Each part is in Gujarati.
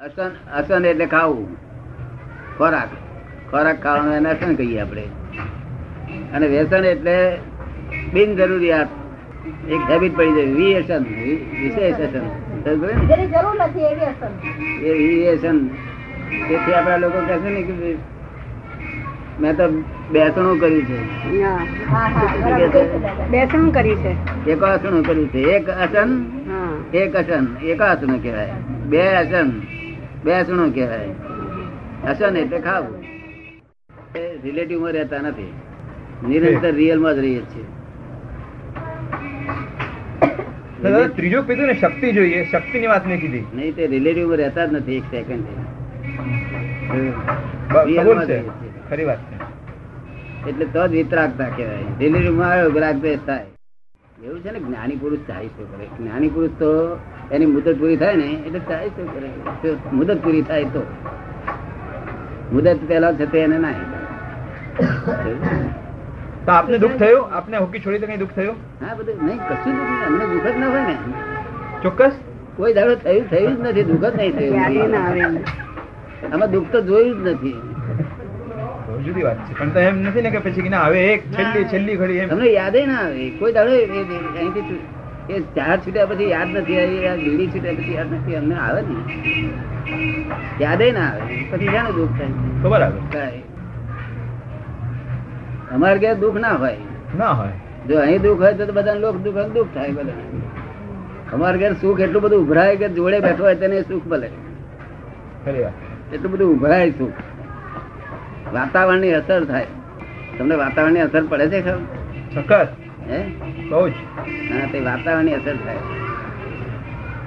અસન અસન એટલે ખાવું. ખોરાક. ખોરાક ખાવાનું એને અસન કહીએ આપણે. અને વ્યસન એટલે બિન જરૂરિયાત એક હેબિટ પડી જાય. વિએસન. વિશેષ અસન. એ વિએસન. તેથી આપણા લોકો કહે છે ને કે મેં તો બેસણું કર્યું છે. હા હા છે? દાદા. બેસણું કર્યું છે. એક આસણું કર્યું છે. એક અસન એક અસન એકાસણ કહેવાય. બે અસન બે અસણું કહેવાય. અસન એટલે ખાવું. રિલેટિવમાં રહેતા નથી. નિરંતર રિયલમાં જ રહીએ છીએ. દાદા કીધું ને શક્તિ જોઈએ. શક્તિની વાત મેં કીધી. નહીં તે રિલેટિવમાં રહેતા જ નથી એક સેકન્ડ છે. ખરી વાત એટલે તો જ વિતરાગતા કહેવાય. રિલેટિવમાં આવ્યો ગ્રાહક થાય. એવું છે ને જ્ઞાની પુરુષ ચાહી શું જ્ઞાની પુરુષ તો એની મુદત પૂરી થાય ને એટલે ચાહી શું કરે. મુદત પૂરી થાય તો. મુદત પહેલા છે એને ના તો આપને દુઃખ થયું? આપને હોકી છોડી તો કઈ દુઃખ થયું? હા બધું નહીં કશું દુઃખ નહીં. અમને દુઃખ જ ના હોય ને. ચોક્કસ? કોઈ દાડો થયું થયું જ નથી દુઃખ જ નહીં આવે. થયું. આમાં દુઃખ તો જોયું જ નથી. જુદી વાત છે. પણ તો એમ નથી ને કે પછી કે ના હવે એક છેલ્લી છેલ્લી ઘડી એમ. તમને યાદ ના આવે. કોઈ દાડો અહીંથી એ ચા છૂટ્યા પછી યાદ નથી આવી બીડી છૂટ્યા પછી યાદ નથી અમને આવે ને. યાદ ના આવે પછી શાનું દુઃખ થાય? ખબર આવે. અમારે ક્યાં દુઃખ ના હોય. ના હોય. જો અહીં દુઃખ હોય તો બધા લોક દુઃખ દુઃખ થાય બધા અમારે ઘેર સુખ એટલું બધું ઉભરાય કે જોડે બેઠો હોય તેને સુખ ભલે. એટલું બધું ઉભરાય સુખ. વાતાવરણની અસર થાય. તમને વાતાવરણની અસર પડે છે ખબર? સખત. હે? બહુ જ હા તે વાતાવરણની અસર થાય.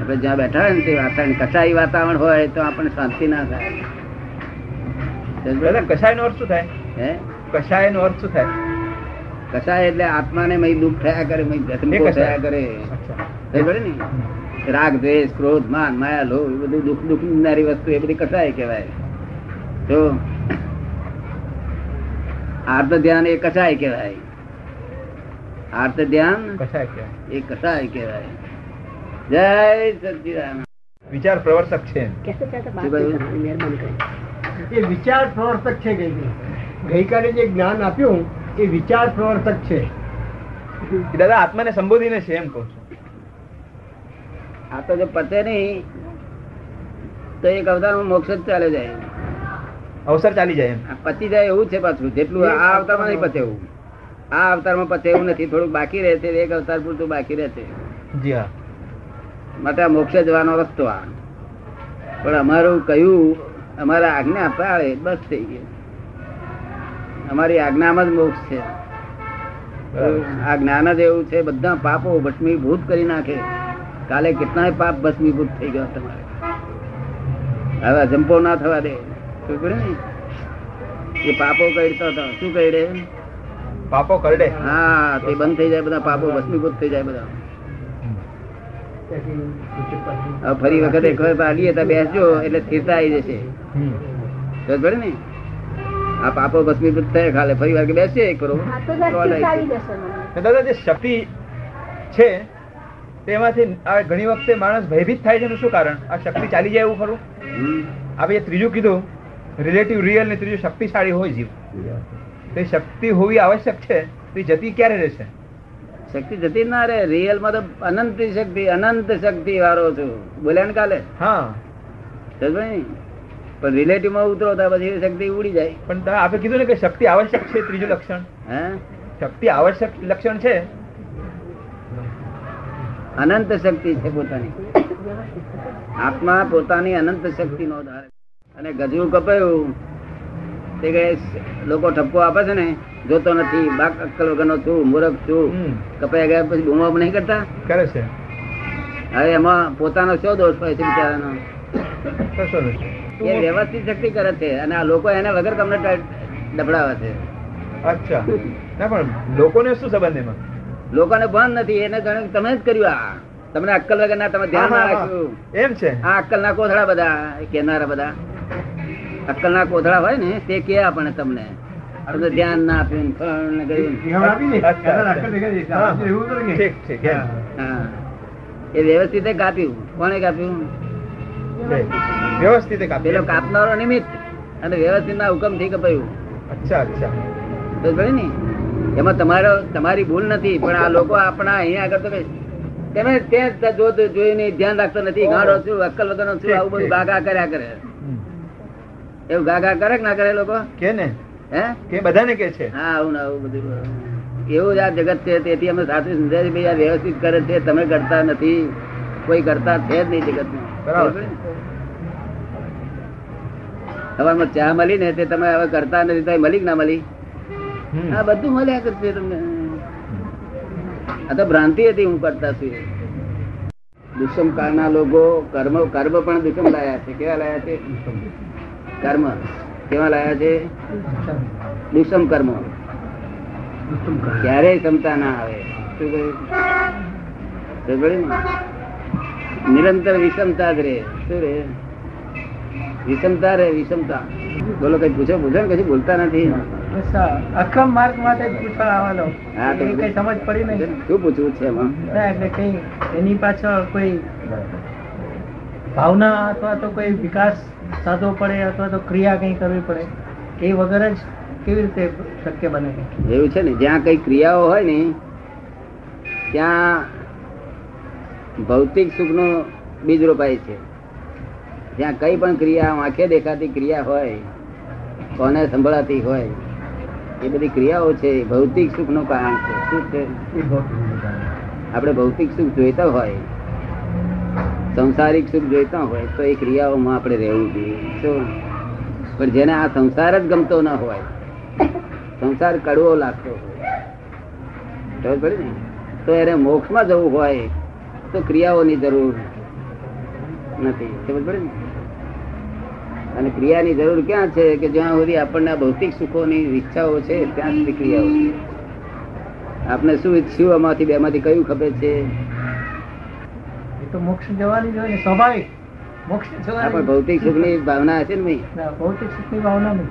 આપણે જ્યાં બેઠા હોય ને તે વાતાવરણ કસાઈ વાતાવરણ હોય તો આપણને શાંતિ ના થાય. દાદા નો અર્થ શું થાય? હે? કષાય નો અર્થ શું થાય? કસાય એટલે આત્માને મય દુઃખ થયા કરે મય ધસમુખો થયા કરે. અચ્છા. ને? રાગ દ્વેષ ક્રોધ માન માયા લોભ એ બધું દુઃખ દુઃખનારી વસ્તુ એ બધી કસાય કહેવાય. જો આત્મ ધ્યાન એ કસાય કહેવાય. આર્ત ધ્યાન એ કસાય કહેવાય. જય સચિદાન વિચાર પ્રવર્તક છે. એ વિચાર પ્રવર્તક છે ગઈકાલે જે જ્ઞાન આપ્યું એ વિચાર પ્રવર્તક છે. દાદા આત્માને સંબોધીને છે એમ કહું છું. આ તો જો પતે નહીં તો એક અવતારમાં મોક્ષ જ ચાલે જાય. અવસર ચાલી જાય એમ. આ પતી જાય એવું છે પાછું. જેટલું આ અવતારમાં નહીં પતે એવું. આ અવતારમાં પછી એવું નથી થોડુંક બાકી રહે છે એક અવતાર પૂરતું બાકી રહે છે જી હા. માટે આ મોક્ષ જવાનો રસ્તો આ. પણ અમારું કયું અમારા આજ્ઞા પાળે બસ થઈ ગયું. અમારી આજ્ઞામાં જ મોક્ષ છે. આ જ્ઞાન જ એવું છે બધા પાપો ભસ્મીભૂત કરી નાખે. કાલે કેટલાય પાપ ભસ્મીભૂત થઈ ગયા તમારે. હવે અજંપો ના થવા દે. શું ને એ પાપો કઈડતો શું શું કઈડે પાપો કરડે. હા તે બંધ થઈ જાય બધા પાપો ભસ્મીભૂત થઈ જાય બધા. ફરી વખતે આવીએ તો બેસજો એટલે સ્થિરતા આવી જશે. ખબર ને? આ પાપો ભસ્મીભૂત થાય ખાલે ફરી વાર બેસીએ એક કરો દાદા જે શક્તિ છે તેમાંથી આ ઘણી વખતે માણસ ભયભીત થાય છે એનું શું કારણ? આ શક્તિ ચાલી જાય એવું ખરું. આપણે ત્રીજું કીધું રિલેટિવ રિયલ ને ત્રીજું શક્તિશાળી હોય જીવ. તો શક્તિ હોવી આવશ્યક છે. તે જતી ક્યારે રહેશે? શક્તિ જતી ના રે રિયલમાં તો અનંત શક્તિ અનંત શક્તિ વાળો છું. બોલ્યા ને કાલે? હા. પણ રિલેટિવમાં ઉતરો તો પછી શક્તિ ઉડી જાય. પણ આપણે કીધું ને કે શક્તિ આવશ્યક છે ત્રીજું લક્ષણ. હે? શક્તિ આવશ્યક લક્ષણ છે. અનંત શક્તિ છે પોતાની. આત્મા પોતાની અનંત શક્તિ નો ધારે અને ગજવું કપાયું. તે કે લોકો ઠપકો આપે છે ને જોતો નથી. બાક અક્કલ વગરનો છું મૂર્ખ છું. કપાઈ ગયા પછી બૂમો નહીં કરતા? કરે છે. હવે એમાં પોતાનો શું દોષ હોય છે બિચારાનો? એ વ્યવસ્થિત શક્તિ કરે છે અને આ લોકો એના વગર તમને ડબડાવે છે. અચ્છા. ના પણ લોકોને શું સંબંધ એમાં? લોકોને ભાન નથી એને જાણે તમે જ કર્યું આ. તમને અક્કલ વગર ના તમે ધ્યાન ના રાખ્યું એમ છે. આ અક્કલ ના કોથળા બધા કેનારા બધા. અક્કલ ના કોથળા હોય ને તે કે આપણે તમને. તમે ધ્યાન ના આપ્યું ફળ ને. હા. એ વ્યવસ્થિત કાપ્યું કોણે કાપ્યું વ્યવસ્થિત પેલો કાપનારો નિમિત્ત. અને વ્યવસ્થિત ના હુકમથી કપાયું. અચ્છા અચ્છા. તો ને? એમાં તમારો તમારી ભૂલ નથી પણ આ લોકો આપણા અહીંયા આગળ તમે તમે ત્યાં જ જોઈને ધ્યાન રાખતો નથી. ગાડો છું અક્કલ વગરનો છું આવું બધું ભાગા કર્યા કરે. એવું ગાગા કરે કે ના કરે લોકો? કે ને? હે? કે બધાને કે છે? હા આવું આવું બધું. એવું જ આ જગત છે તેથી અમે સાથે સમજાય ભાઈ આ વ્યવસ્થિત કરે છે તમે કરતા નથી કોઈ કરતા છે જ નહીં જગત બરાબર. ચા મળી ને તે તમે હવે કરતા નથી તો મળી કે ના મળી? હા આ બધું મળ્યા કરશે તમને. આ તો ભ્રાંતિ હતી હું કરતા છું. દુષ્મ કાળના લોકો કર્મ કર્મ પણ દુષ્મ લાયા છે. કેવા લાયા છે? કર્મ. કેવા લાયા છે? દુષ્મ કર્મ. ક્યારેય ક્ષમતા ના આવે. શું કહ્યું? નિરંતર વિષમતા જ રે શું રે વિષમતા રે વિષમતા. બોલો કઈ પૂછો પૂછો ને કશું બોલતા નથી. અખમ માર્ગ માટે પૂછવા આવવાનો હા તો કઈ સમજ પડી નહીં. શું પૂછવું છે એમાં? એટલે કઈ એની પાછળ કોઈ ભાવના અથવા તો કોઈ વિકાસ સાધવો પડે અથવા તો ક્રિયા કઈ કરવી પડે એ વગર જ કેવી રીતે શક્ય બને? એવું છે ને જ્યાં કઈ ક્રિયાઓ હોય ને ત્યાં ભૌતિક સુખનો બીજ રોપાય છે. જ્યાં કઈ પણ ક્રિયા આંખે દેખાતી ક્રિયા હોય કોને સંભળાતી હોય એ બધી ક્રિયાઓ છે ભૌતિક સુખનું કારણ છે. શું છે. આપણે ભૌતિક સુખ જોઈતા હોય સંસારિક સુખ જોઈતા હોય તો એ ક્રિયાઓમાં આપણે રહેવું જોઈએ. પણ જેને આ સંસાર જ ગમતો ન હોય, સંસાર કડવો લાગતો હોય પડી ને? તો એને મોક્ષમાં જવું હોય તો ક્રિયાઓની જરૂર નથી, ખબર પડે ને? અને ક્રિયાની જરૂર ક્યાં છે કે જ્યાં સુધી આપણને ભૌતિક સુખોની ઈચ્છાઓ છે, ત્યાં સુધી ક્રિયાઓ આપણે શું ઈચ્છ્યું? આમાંથી બેમાંથી કયું ખબર છે? એ તો મોક્ષ જવાની જ હોય ને સ્વાભાવિક. મોક્ષ જવાની ભૌતિક સુખની ભાવના હશે ને ભાઈ? ના, ભૌતિક સુખની ભાવના નહીં.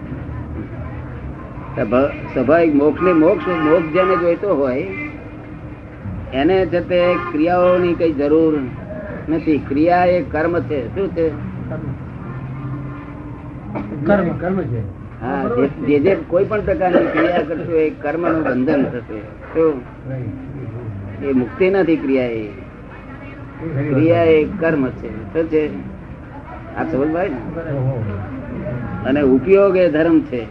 સ્વાભાવિક મોક્ષ ને મોક્ષ મોક્ષ જેને જોઈતો હોય એને છે તે ક્રિયાઓની કઈ જરૂર નથી. ક્રિયા એ કર્મ છે. શું છે? કર્મ. કર્મ છે. હા જે- જે જે કોઈ પણ પ્રકારની ક્રિયા કરશો એ કર્મનું બંધન થશે. શું? એ મુક્તિ નથી ક્રિયા એ. ક્રિયા એ કર્મ છે. શું છે આ સમજ ભાઈ ને. અને ઉપયોગ એ ધર્મ છે.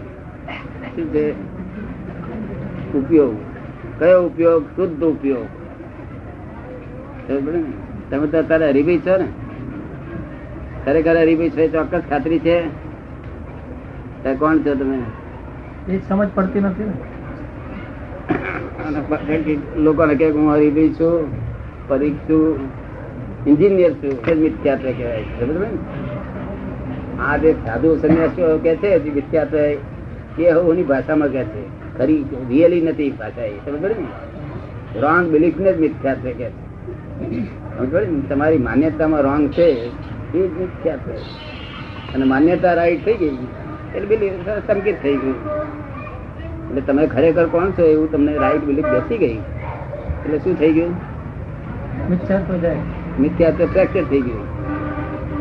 શું છે? ઉપયોગ. કયો ઉપયોગ? શુદ્ધ ઉપયોગ? તમે તો અત્યારે હરીભાઈ છો ને? ખરેખર હરીભાઈ છો ચોક્કસ ખાતરી છે? કોણ છો તમે? એ સમજ પડતી નથી ને. અને લોકોને કે હું હરીભાઈ છું પરીખ છું. એન્જિનિયર છું મિથ્યાત્વ કહેવાય સમજ ને? આ જે સાધુ સંન્યાસીઓ કે છે મિથ્યાત્વ એ હોની ભાષામાં કે છે. ખરી રિયલી નથી ભાષા એ. સમજ ને? રોંગ બિલીફ ને જ મિથ્યાત્વ કે છે? તમારી માન્યતામાં રોંગ છે, એ જ મિથ્યાત્વ અને માન્યતા રાઈટ થઈ ગઈ, એટલે બિલીફ સંકેત થઈ ગયું એટલે તમે ખરેખર કોણ છો એવું તમને રાઈટ બિલીફ બેસી ગઈ. એટલે શું થઈ ગયું? મિથ્યાત્વ જાય. મિથ્યાત્વ ફ્રેક્ચર થઈ ગયું.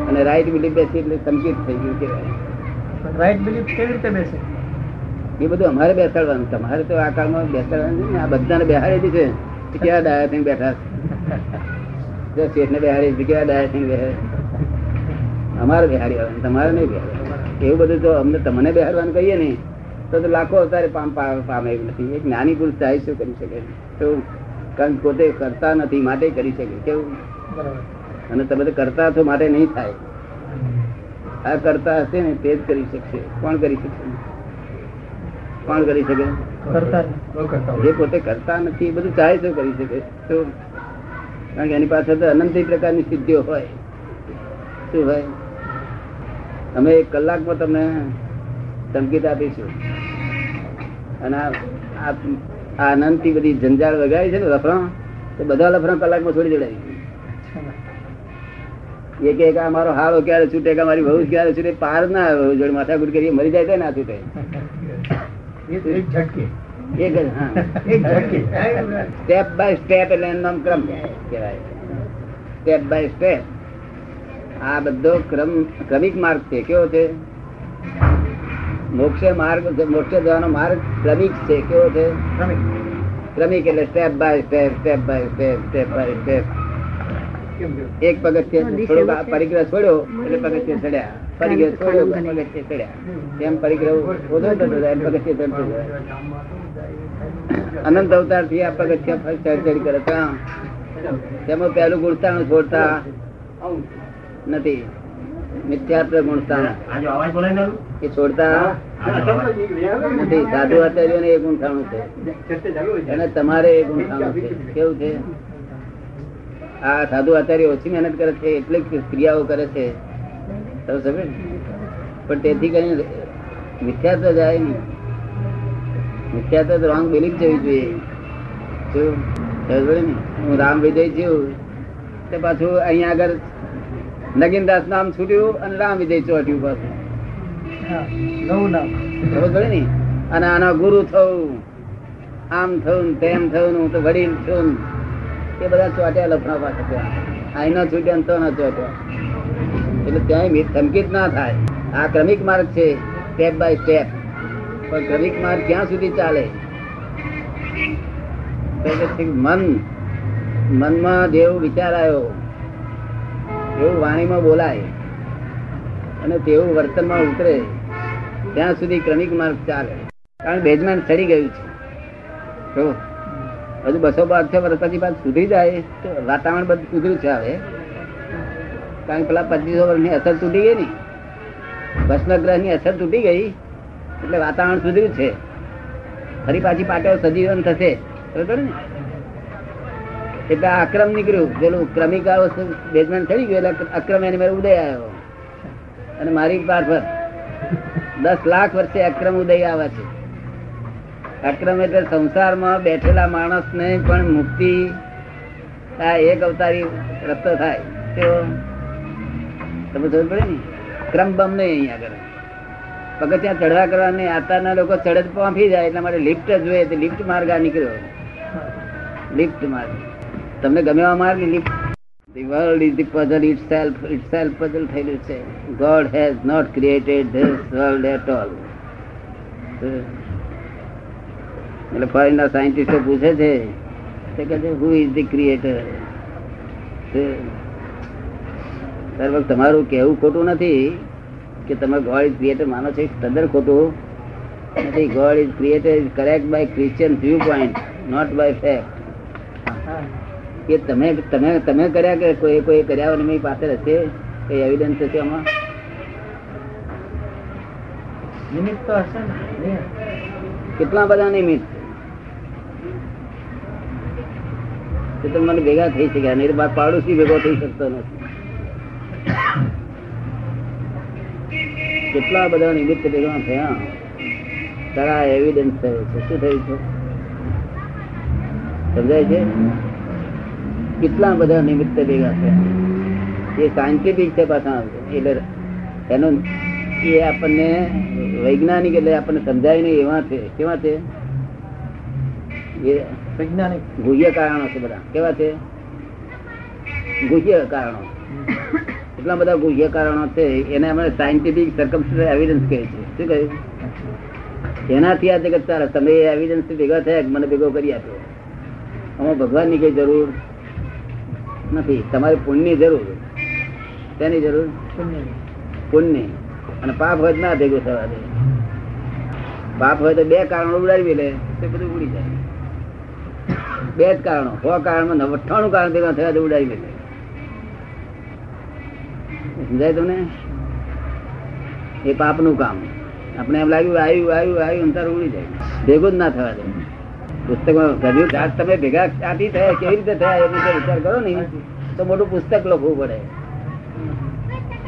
અને રાઈટ બિલીફ બેસી એટલે સંકેત થઈ ગયું કે રાઈટ બિલીફ કેવી રીતે બેસે? એ બધું અમારે બેસાડવાનું. તમારે તો આ કાળમાં બેસાડવાનું છે આ બધાને બેહાડી છે કેવા ડાયા થઈને બેઠા જો શેઠને બેહાડી દીધી, કેવા ડાયા થઈને બેહે અમારે બેહાડી આવવાનું તમારે નહીં બેહાડે એવું બધું તો અમને તમને બેહાડવાનું કહીએ ને તો તો લાખો અવતારે પામ પામે એવું નથી. એક નાની પુરુષ ચાહે શું કરી શકે તો કારણ પોતે કરતા નથી માટે કરી શકે. કેવું? અને તમે તો કરતા છો માટે નહીં થાય. આ કરતા હશે ને તે જ કરી શકશે. કોણ કરી શકશે? કોણ કરી શકે? કરતા જે પોતે કરતા નથી એ બધું ચાહે તો કરી શકે. તો કારણ કે એની પાસે તો અનંત પ્રકારની સિદ્ધિઓ હોય. શું હોય? અમે એક કલાકમાં તમને સંકેત આપીશું. અને આ અનંતથી બધી જંજાળ વગાડી છે ને લફરા તો બધા લફરા કલાકમાં છોડી દેડાવી એક આ મારો હારો ક્યારે છૂટે કે મારી વહુ ક્યારે છૂટે પાર ના આવે જોડે માથાકૂટ કરીએ મરી જાય તો ના છૂટે. એક ઝટકે. એક જ એક ઝટકે. સ્ટેપ બાય સ્ટેપ એટલે એનું ક્રમ કહેવાય. સ્ટેપ બાય સ્ટેપ આ બધો ક્રમ ક્રમિક માર્ગ છે. કેવો છે? મોક્ષે માર્ગ મોક્ષે જવાનો માર્ગ ક્રમિક છે. કેવો છે? ક્રમિક. ક્રમિક એટલે step by step step by step step by step એક પગથિયે પરિગ્રહ છોડ્યો એટલે પગથિયે ચડ્યા. પરિગ્રહ છોડ્યો પગથિયે ચડ્યા. એમ પરિગ્રહ ઓછો થતો જાય એમ પગથિયે ચડતું જાય અનંત અવતારથી આ પગથિયા ફરી ચડ ચડ કરે તેમાં પહેલું ગુણસ્થાન છોડતા નથી. મિથ્યાત્વ ગુણસ્થાન એ છોડતા નથી. સાધુ આચાર્યોને એ ગુણસાણું છે. અને તમારે એ ગુણસાણું છે. કેવું છે? આ સાધુ આચાર્ય ઓછી મહેનત કરે છે એટલે ક્રિયાઓ કરે છે? પણ તેથી કઈ મિથ્યાત્વ જાય નહીં. મિથ્યાત્વ રોંગ બિલીફ જવી જોઈએ? હું રામ વિજય છું તે પાછું અહીંયા આગળ નગીનદાસ નામ છૂટ્યું અને રામ વિજય ચોટ્યું પાછું. નવું નામ. ખબર પડે ને? અને આના ગુરુ થવું આમ થયું ને તેમ થયું ને હું તો વડીલ છું એ બધા ચોટ્યા લફડા પાસે ત્યાં આઈના છૂટ્યા તો ના ચોટ્યા. એટલે ત્યાં ધમકી ના થાય. આ ક્રમિક માર્ગ છે સ્ટેપ બાય સ્ટેપ પણ ક્રમિક માર્ગ ક્યાં સુધી ચાલે? તો મન, મનમાં જેવો વિચાર આવ્યો, એવું વાણીમાં બોલાય અને તેવું વર્તનમાં ઉતરે, ત્યાં સુધી ક્રમિક માર્ગ ચાલે. કારણ બેઝમેન્ટ ચડી ગયું છે. હજુ બસો પાંચસો વર્ષ પછી પાછું સુધરી જાય તો વાતાવરણ બધું સુધર્યું છે હવે. કારણ કે પેલા પચીસો વર્ષની અસર તૂટી ગઈ ને. ભસ્મ ગ્રહની અસર તૂટી ગઈ, એટલે વાતાવરણ સુધર્યું છે. ફરી પાછી પાટો સજીવન થશે. બરોબર ને? એટલે અક્રમ નીકળ્યું. પેલું ક્રમિક બેઝમેન્ટ થઈ ગયું, એટલે અક્રમ એની મેં ઉદય આવ્યો. અને મારી પાછળ દસ લાખ વર્ષે અક્રમ ઉદય આવે છે. અક્રમ એટલે સંસારમાં બેઠેલા માણસને પણ મુક્તિ આ એક અવતારી રસ્તો થાય. કેવો? તમે સમજ પડે ને? ક્રમ બમ નહીં અહીંયા આગળ. પગથિયાં ચડવા કરવા નહીં આતાના લોકો ચડે પહોંચી જાય એટલા માટે લિફ્ટ જોઈએ તો લિફ્ટ માર્ગ આ નીકળ્યો. લિફ્ટ માર્ગ. તમને ગમે એવા માર્ગ? Lift. The world is the puzzle itself itself puzzle થયેલું છે. God has not created this world at all. એટલે ફોરેનના સાયન્ટિસ્ટો પૂછે છે તે કહે છે હુ ઇઝ ધી ક્રિએટર તમારું કહેવું ખોટું નથી કે તમે ગોડ ઇઝ ક્રિએટર માનો છો તદ્દન ખોટું નથી. God is creator is correct by Christian viewpoint not by fact કે તમે તમે તમે કર્યા કે કોઈ કોઈ કર્યા હોય ને પાસે હશે કઈ એવિડન્સ હશે આમાં? કેટલા બધા નિમિત્ત? તે મને ભેગા થઈ શક્યા નહીં બાર પાડોશી ભેગો થઈ શકતો નથી. કેટલા બધા નિમિત્ત ભેગા થયા. તારા એવિડન્સ થયો છે. શું થયું છે? સમજાય છે? કેટલા બધા નિમિત્ત ભેગા થયા. એ સાયન્ટિફિક છે પાછા. એટલે એનું એ આપણને વૈજ્ઞાનિક, એટલે આપણને સમજાય નહીં એવા છે. કેવા છે? એ વૈજ્ઞાનિક ગુહ્ય કારણો છે બધા. કેવા છે? અમે એનાથી આ જગત ચાલે તમે એવિડન્સ ભેગા થયા મને ભેગો કરી આપ્યો આમાં ભગવાનની કઈ જરૂર નથી. તમારે પુણ્યની જરૂર. તેની જરૂર? પુણ્ય અને પાપ હોય ના ભેગું થવા દે. પાપ હોય તો બે કારણો ઉડાવી લે, તે બધું ઉડી જાય. બે જ કારણો. સો કારણમાં અઠાણું કારણ ભેગા થયા તો લે સમજાય તમને? એ પાપનું કામ. આપણે એમ લાગ્યું આવ્યું આવ્યું આવ્યું અંતર ઉડી જાય. ભેગું જ ના થવા દે. પુસ્તકમાં ગમ્યું કે આજ તમે ભેગા ક્યાંથી થયા, કેવી રીતે થયા, એ રીતે વિચાર કરો ને. તો મોટું પુસ્તક લખવું પડે.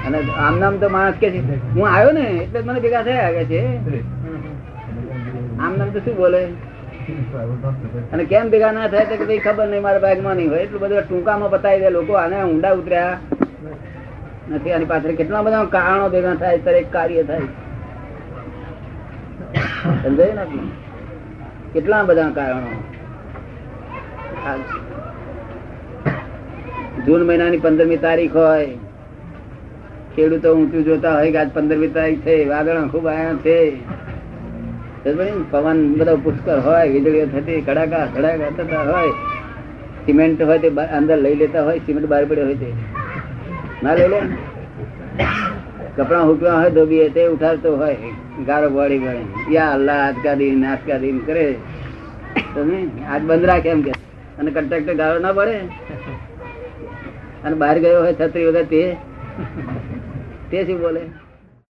અને આમ નામ તો માણસ કે છે, હું આવ્યો ને, એટલે મને ભેગા થયા, કે છે. આમ નામ તો શું બોલે? અને કેમ ભેગા ના થાય કે ભાઈ ખબર નહીં, મારા બેગમાં નહીં હોય. એટલું બધું ટૂંકામાં બતાવી દે લોકો આને ઊંડા ઉતર્યા. નથી, આની પાછળ કેટલા બધા કારણો ભેગા થાય ત્યારે કાર્ય થાય. સમજાય ને કેટલા બધા કારણો? જૂન મહિનાની પંદરમી તારીખ હોય. ખેડૂતો ઊંચું જોતા હોય કે આજ પંદરમી તારીખ છે, વાદળ ખૂબ આયા છે? પવન બધો પુષ્કળ હોય, વીજળીઓ થતી, કડાકા કડાકા થતા હોય. સિમેન્ટ હોય તે અંદર લઈ લેતા હોય, સિમેન્ટ બહાર પડ્યો હોય તે. ના લઈ લે કપડાં હુકવા હોય ધોબીએ તે ઉઠાડતો હોય. ગારો બોડી બોડી યા અલ્લાહ, આજકા દિન આજકા દિન કરે. તમે આજ બંધ રાખે એમ કે. અને કન્ટ્રાક્ટર ગાળો ના પડે. અને બહાર ગયો હોય છત્રી વગર તે શું બોલે?